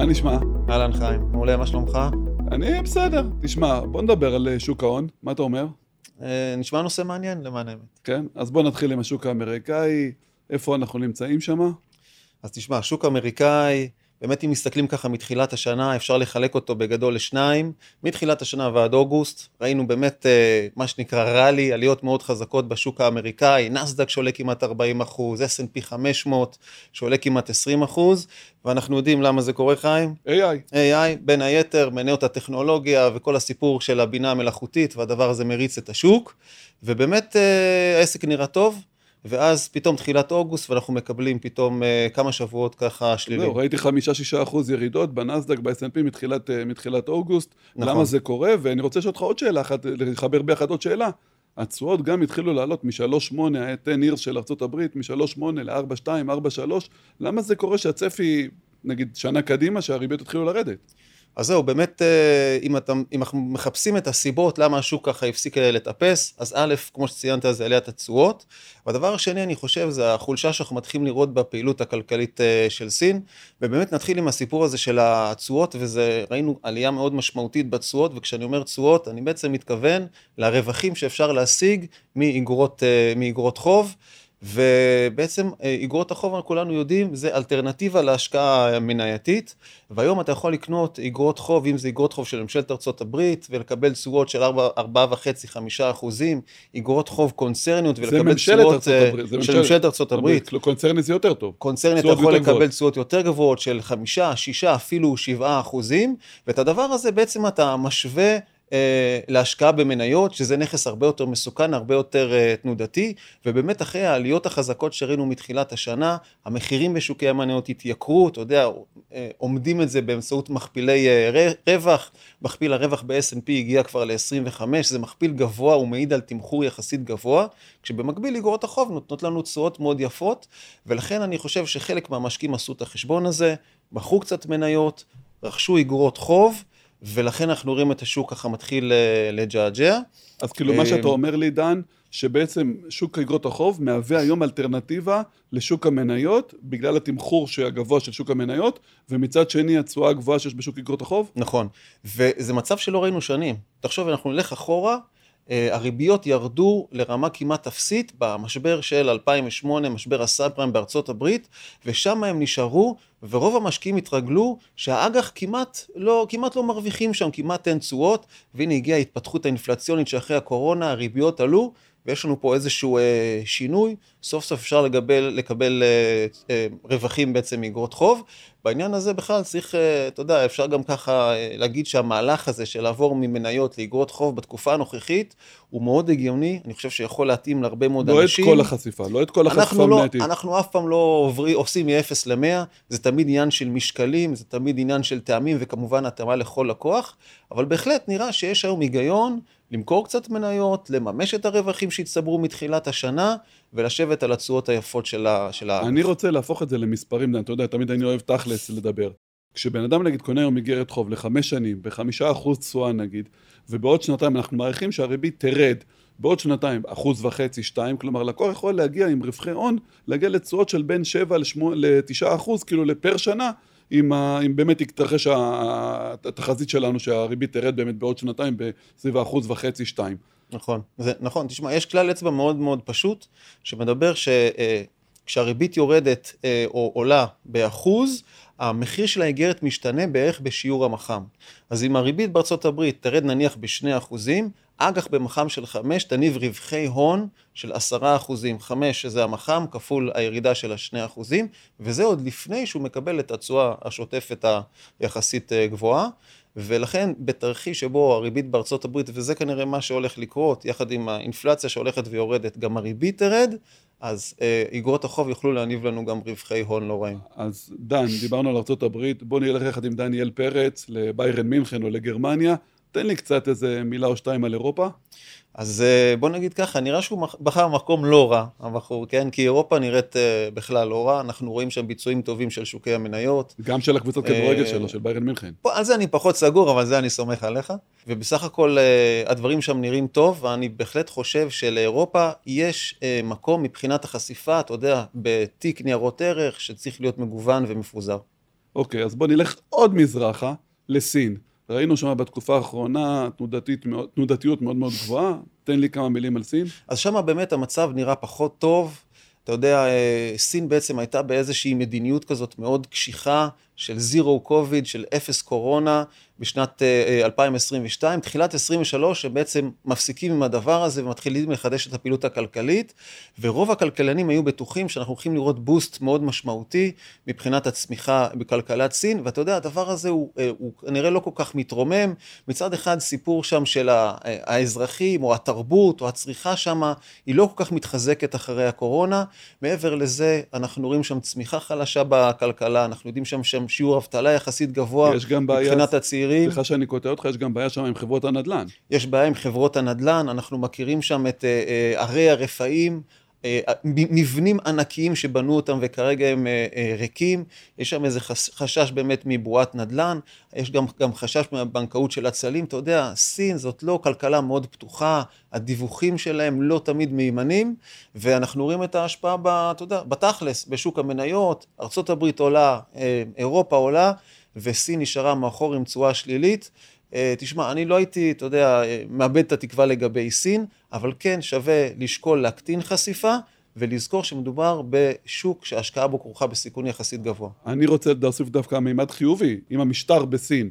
מה נשמע? אהלן חיים, מעולה, מה שלומך? אני בסדר. תשמע, בוא נדבר על אה, שוק ההון, מה אתה אומר? אה, נשמע נושא מעניין למען האמת. כן? אז בוא נתחיל עם השוק האמריקאי, איפה אנחנו נמצאים שם? אז תשמע, השוק האמריקאי, באמת אם מסתכלים ככה מתחילת השנה, אפשר לחלק אותו בגדול לשניים. מתחילת השנה ועד אוגוסט, ראינו באמת אה, מה שנקרא ראלי, עליות מאוד חזקות בשוק האמריקאי, נסדק שעולה כמעט 40 אחוז, S&P 500 שעולה כמעט 20 אחוז, ואנחנו יודעים למה זה קורה חיים? AI. AI, בין היתר, מניות הטכנולוגיה וכל הסיפור של הבינה המלאכותית, והדבר הזה מריץ את השוק, ובאמת אה, העסק נראה טוב. ואז פתאום תחילת אוגוסט ואנחנו מקבלים פתאום uh, כמה שבועות ככה שליליים. זהו, ראיתי חמישה-שישה אחוז ירידות בנסדק, ב-S&P מתחילת, uh, מתחילת אוגוסט. נכון. למה זה קורה? ואני רוצה לשאול אותך עוד שאלה אחת, לחבר ביחד עוד שאלה. התשואות גם התחילו לעלות מ-3.8, היה 10 years של ארה"ב, מ-3.8 ל-4.2, 4.3. למה זה קורה שהצפי, נגיד, שנה קדימה, שהריביות התחילו לרדת? אז זהו, באמת, אה, אם, אתה, אם אנחנו מחפשים את הסיבות למה השוק ככה הפסיק לטפס, אז א', כמו שציינת, זה עליית התשואות. והדבר השני, אני חושב, זה החולשה שאנחנו מתחילים לראות בפעילות הכלכלית אה, של סין. ובאמת נתחיל עם הסיפור הזה של התשואות, וזה, ראינו עלייה מאוד משמעותית בתשואות, וכשאני אומר תשואות, אני בעצם מתכוון לרווחים שאפשר להשיג מאגרות, אה, חוב. ובעצם אה, איגרות החוב, כולנו יודעים, זה אלטרנטיבה להשקעה מנייתית, והיום אתה יכול לקנות איגרות חוב, אם זה איגרות חוב של ממשלת הברית, ולקבל תשואות של 4.5-5 אחוזים, איגרות חוב קונצרניות, ולקבל תשואות אה, של ממשלת ארצות הברית. קונצרני זה יותר טוב. קונצרני אתה יכול לקבל תשואות יותר גבוהות של 5, 6, אפילו 7 אחוזים, ואת הדבר הזה בעצם אתה משווה להשקעה במניות, שזה נכס הרבה יותר מסוכן, הרבה יותר אה, תנודתי, ובאמת אחרי העליות החזקות שראינו מתחילת השנה, המחירים בשוקי המניות התייקרו, אתה יודע, אה, עומדים את זה באמצעות מכפילי רווח, מכפיל הרווח ב-S&P הגיע כבר ל-25, זה מכפיל גבוה, הוא מעיד על תמחור יחסית גבוה, כשבמקביל איגרות החוב נותנות לנו תשואות מאוד יפות, ולכן אני חושב שחלק מהמשקיעים עשו את החשבון הזה, מכרו קצת מניות, רכשו איגרות חוב, ולכן אנחנו רואים את השוק ככה מתחיל אה, לג'עג'ע. אז כאילו מה שאתה אה, אומר לי, דן, שבעצם שוק אגרות החוב מהווה היום אלטרנטיבה לשוק המניות, בגלל התמחור הגבוה של שוק המניות, ומצד שני התשואה הגבוהה שיש בשוק אגרות החוב? נכון, וזה מצב שלא ראינו שנים. תחשוב, אנחנו נלך אחורה, הריביות ירדו לרמה כמעט אפסית במשבר של 2008, משבר הסאב פריים בארצות הברית, ושם הם נשארו, ורוב המשקיעים התרגלו שהאג"ח כמעט לא, כמעט לא מרוויחים שם, כמעט אין תשואות, והנה הגיעה ההתפתחות האינפלציונית שאחרי הקורונה, הריביות עלו, ויש לנו פה איזשהו אה, שינוי, סוף סוף אפשר לקבל, לקבל אה, אה, רווחים בעצם מאגרות חוב. בעניין הזה בכלל צריך, אה, אתה יודע, אפשר גם ככה אה, להגיד שהמהלך הזה של לעבור ממניות לאגרות חוב בתקופה הנוכחית, הוא מאוד הגיוני, אני חושב שיכול להתאים להרבה מאוד לא אנשים. לא את כל החשיפה, לא את כל החשיפה המנייתית. לא, אנחנו אף פעם לא עוברי, עושים מ-0 ל-100, זה תמיד עניין של משקלים, זה תמיד עניין של טעמים, וכמובן התאמה לכל לקוח, אבל בהחלט נראה שיש היום היגיון למכור קצת מניות, לממש את הרווחים שהצטברו מתחילת השנה, ולשבת על התשואות היפות של ה... של אני רוצה להפוך את זה למספרים, אתה יודע, תמיד אני אוהב תכלס לדבר. כשבן אדם נגיד קונה היום איגרת חוב לחמש שנים, בחמישה אחוז תשואה נגיד, ובעוד שנתיים אנחנו מעריכים שהריבית תרד בעוד שנתיים אחוז וחצי, שתיים, כלומר לקוח יכול להגיע עם רווחי הון, להגיע לתשואות של בין שבע לתשעה אחוז, כאילו לפר שנה, אם, ה, אם באמת יתרחש התחזית שלנו שהריבית תרד באמת בעוד שנתיים בסביב האחוז וחצי, שתיים. נכון, זה, נכון, תשמע, יש כלל אצבע מאוד מאוד פשוט, שמדבר שכשהריבית אה, יורדת אה, או עולה באחוז, המחיר של האיגרת משתנה בערך בשיעור המח"מ. אז אם הריבית בארצות הברית תרד נניח בשני אחוזים, אג"ח במח"מ של 5 תניב רווחי הון של 10 אחוזים, 5 שזה המח"מ כפול הירידה של ה-2 אחוזים, וזה עוד לפני שהוא מקבל את התשואה השוטפת היחסית אה, גבוהה. ולכן בתרחיש שבו הריבית בארצות הברית, וזה כנראה מה שהולך לקרות, יחד עם האינפלציה שהולכת ויורדת, גם הריבית תרד, אז אה, איגרות החוב יוכלו להניב לנו גם רווחי הון לא רעים. אז דן, דיברנו על ארצות הברית, בוא נלך יחד עם דניאל פרץ לביירן מינכן או לגרמניה, תן לי קצת איזה מילה או שתיים על אירופה. אז אה, בוא נגיד ככה, נראה שהוא בחר מקום לא רע, הבחור, כן? כי אירופה נראית אה, בכלל לא רע, אנחנו רואים שם ביצועים טובים של שוקי המניות. גם של הקבוצת כדורגל שלו, של ביירן מינכן. פה, על זה אני פחות סגור, אבל זה אני סומך עליך. ובסך הכל הדברים שם נראים טוב, ואני בהחלט חושב שלאירופה יש מקום מבחינת החשיפה, אתה יודע, בתיק ניירות ערך, שצריך להיות מגוון ומפוזר. אוקיי, אז בוא נלך עוד מזרחה, לסין. ראינו שם בתקופה האחרונה תנודתית, תנודתיות מאוד מאוד גבוהה. תן לי כמה מילים על סין. אז שם באמת המצב נראה פחות טוב. אתה יודע, אה, סין בעצם הייתה באיזושהי מדיניות כזאת מאוד קשיחה של זירו קוביד, של אפס קורונה בשנת 2022. אה, אה, תחילת 23 הם בעצם מפסיקים עם הדבר הזה ומתחילים לחדש את הפעילות הכלכלית, ורוב הכלכלנים היו בטוחים שאנחנו הולכים לראות בוסט מאוד משמעותי מבחינת הצמיחה בכלכלת סין, ואתה יודע, הדבר הזה הוא, הוא כנראה לא כל כך מתרומם. מצד אחד סיפור שם של האזרחים או התרבות או הצריכה שם, היא לא כל כך מתחזקת אחרי הקורונה. מעבר לזה, אנחנו רואים שם צמיחה חלשה בכלכלה, אנחנו יודעים שם, שם שיעור אבטלה יחסית גבוה מבחינת הצעירים. סליחה שאני קוטע אותך, יש גם בעיה שם עם חברות הנדל"ן. יש בעיה עם חברות הנדל"ן, אנחנו מכירים שם את אה, אה, ערי הרפאים. אה, מבנים ענקיים שבנו אותם וכרגע הם אה, אה, ריקים, יש שם איזה חשש באמת מבועת נדל"ן, יש גם, גם חשש מהבנקאות של הצלים, אתה יודע, סין זאת לא כלכלה מאוד פתוחה, הדיווחים שלהם לא תמיד מהימנים, ואנחנו רואים את ההשפעה, ב, אתה יודע, בתכלס, בשוק המניות, ארה"ב עולה, אירופה עולה, וסין נשארה מאחור עם תשואה שלילית. אה, תשמע, אני לא הייתי, אתה יודע, אה, מאבד את התקווה לגבי סין, אבל כן שווה לשקול להקטין חשיפה. ולזכור שמדובר בשוק שההשקעה בו כרוכה בסיכון יחסית גבוה. אני רוצה להוסיף דווקא מימד חיובי. אם המשטר בסין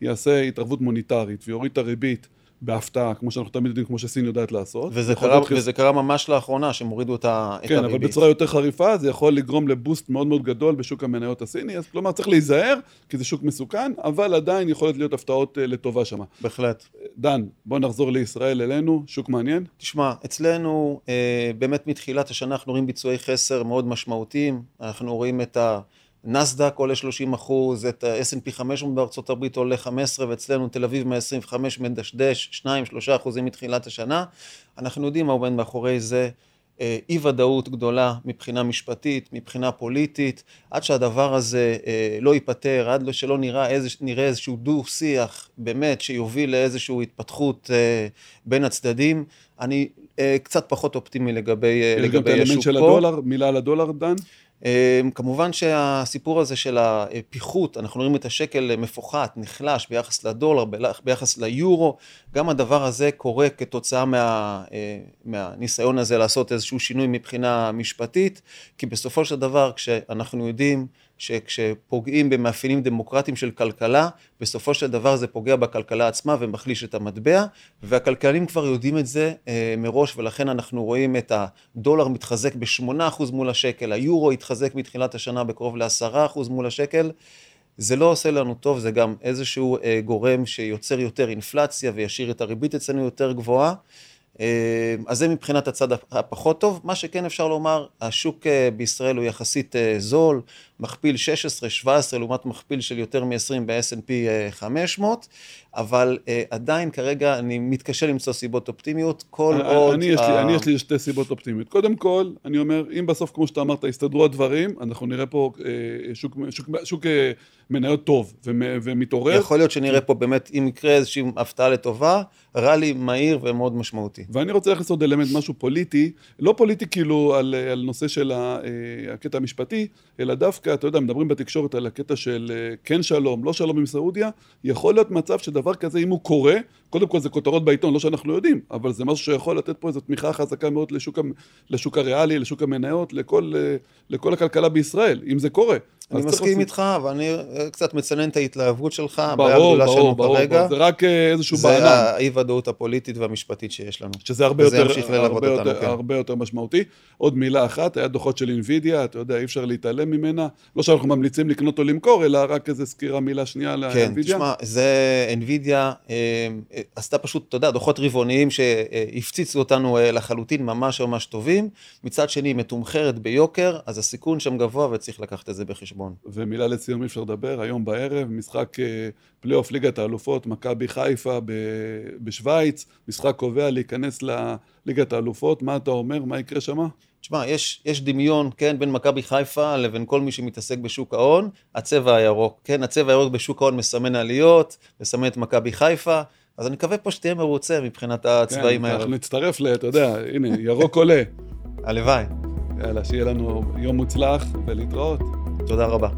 יעשה התערבות מוניטרית ויוריד את הריבית בהפתעה, כמו שאנחנו תמיד יודעים, כמו שסין יודעת לעשות. וזה, קרה, חיס... וזה קרה ממש לאחרונה, שהם הורידו את, ה... כן, את הריבית. כן, אבל בצורה יותר חריפה, זה יכול לגרום לבוסט מאוד מאוד גדול בשוק המניות הסיני, אז כלומר צריך להיזהר, כי זה שוק מסוכן, אבל עדיין יכולות להיות הפתעות uh, לטובה שם. בהחלט. דן, בוא נחזור לישראל אלינו, שוק מעניין. תשמע, אצלנו, אה, באמת מתחילת השנה אנחנו רואים ביצועי חסר מאוד משמעותיים, אנחנו רואים את ה... נסדק עולה 30 אחוז, את ה-S&P 500 בארצות הברית עולה 15 ואצלנו תל אביב 125 מדשדש 2-3 אחוזים מתחילת השנה. אנחנו יודעים מה עומד מאחורי זה, אה, אי ודאות גדולה מבחינה משפטית, מבחינה פוליטית, עד שהדבר הזה אה, לא ייפתר, עד שלא נראה, איזה, נראה איזשהו דו שיח באמת שיוביל לאיזושהי התפתחות אה, בין הצדדים. אני קצת פחות אופטימי לגבי, לגבי השוק פה. יש גם את האלמנט של הדולר, מילה על הדולר, דן? אמ, כמובן שהסיפור הזה של הפיחות, אנחנו רואים את השקל מפוחת, נחלש ביחס לדולר, ביחס ליורו, גם הדבר הזה קורה כתוצאה מה, אה, מהניסיון הזה לעשות איזשהו שינוי מבחינה משפטית, כי בסופו של דבר כשאנחנו יודעים שכשפוגעים במאפיינים דמוקרטיים של כלכלה, בסופו של דבר זה פוגע בכלכלה עצמה ומחליש את המטבע, והכלכלנים כבר יודעים את זה אה, מראש, ולכן אנחנו רואים את הדולר מתחזק ב-8% מול השקל, היורו התחזק מתחילת השנה בקרוב ל-10% מול השקל. זה לא עושה לנו טוב, זה גם איזשהו אה, גורם שיוצר יותר אינפלציה וישאיר את הריבית אצלנו יותר גבוהה. אה, אז זה מבחינת הצד הפחות טוב. מה שכן אפשר לומר, השוק אה, בישראל הוא יחסית אה, זול, מכפיל 16-17 לעומת מכפיל של יותר מ-20 ב-S&P 500, אבל עדיין כרגע אני מתקשה למצוא סיבות אופטימיות, כל אני, עוד... אני, יש לי, אני יש לי שתי סיבות אופטימיות. קודם כל, אני אומר, אם בסוף, כמו שאתה אמרת, יסתדרו הדברים, אנחנו נראה פה שוק, שוק, שוק מניות טוב ומתעורר. יכול להיות שנראה פה באמת, אם יקרה איזושהי הפתעה לטובה, ראלי מהיר ומאוד משמעותי. ואני רוצה להכניס עוד אלמנט, משהו פוליטי, לא פוליטי כאילו על, על נושא של אה, הקטע המשפטי, אלא דווקא, אתה יודע, מדברים בתקשורת על הקטע של אה, כן שלום, לא שלום עם סעודיה, יכול להיות מצב שדבר כזה, אם הוא קורה, קודם כל זה כותרות בעיתון, לא שאנחנו יודעים, אבל זה משהו שיכול לתת פה איזו תמיכה חזקה מאוד לשוק, לשוק הריאלי, לשוק המניות, לכל, אה, לכל הכלכלה בישראל, אם זה קורה. אני מסכים איתך, ואני קצת מצנן את ההתלהבות שלך, הבעיה הגדולה שלנו ברור, כרגע. ברור, זה רק אה, איזשהו בענן. זה האי-ודאות הפוליטית והמשפטית שיש לנו. שזה הרבה יותר, הרבה, יותר, כן. הרבה יותר משמעותי. עוד מילה אחת, היה דוחות של אינווידיה, אתה יודע, אי אפשר להתעלם ממנה. לא שאנחנו ממליצים לקנות או למכור, אלא רק איזה סקירה, מילה שנייה על כן. כן, תשמע, זה אינווידיה אה, אה, עשתה פשוט, אתה יודע, דוחות רבעוניים שהפציצו אותנו לחלוטין, ממש ממש טובים. מצד שני, מתומחרת ביוקר, אז הסיכון שם גבוה וצריך לקחת את זה בחשבון. ומילה לסיום אי אפשר לדבר, היום בערב, משחק אה, פלייאוף ליגת האלופות, מכבי חיפה בשוויץ, משחק קובע להיכנס לליגת האלופות, מה אתה אומר, מה יקרה שמה? תשמע, יש, יש דמיון, כן, בין מכבי חיפה לבין כל מי שמתעסק בשוק ההון, הצבע הירוק, כן, הצבע הירוק בשוק ההון מסמן עליות, מסמן את מכבי חיפה, אז אני מקווה פה שתהיה מרוצה מבחינת הצבעים כן, האלה. אנחנו נצטרף ל... אתה יודע, הנה, ירוק עולה. הלוואי. יאללה, שיהיה לנו יום מוצלח ולהתראות. תודה רבה.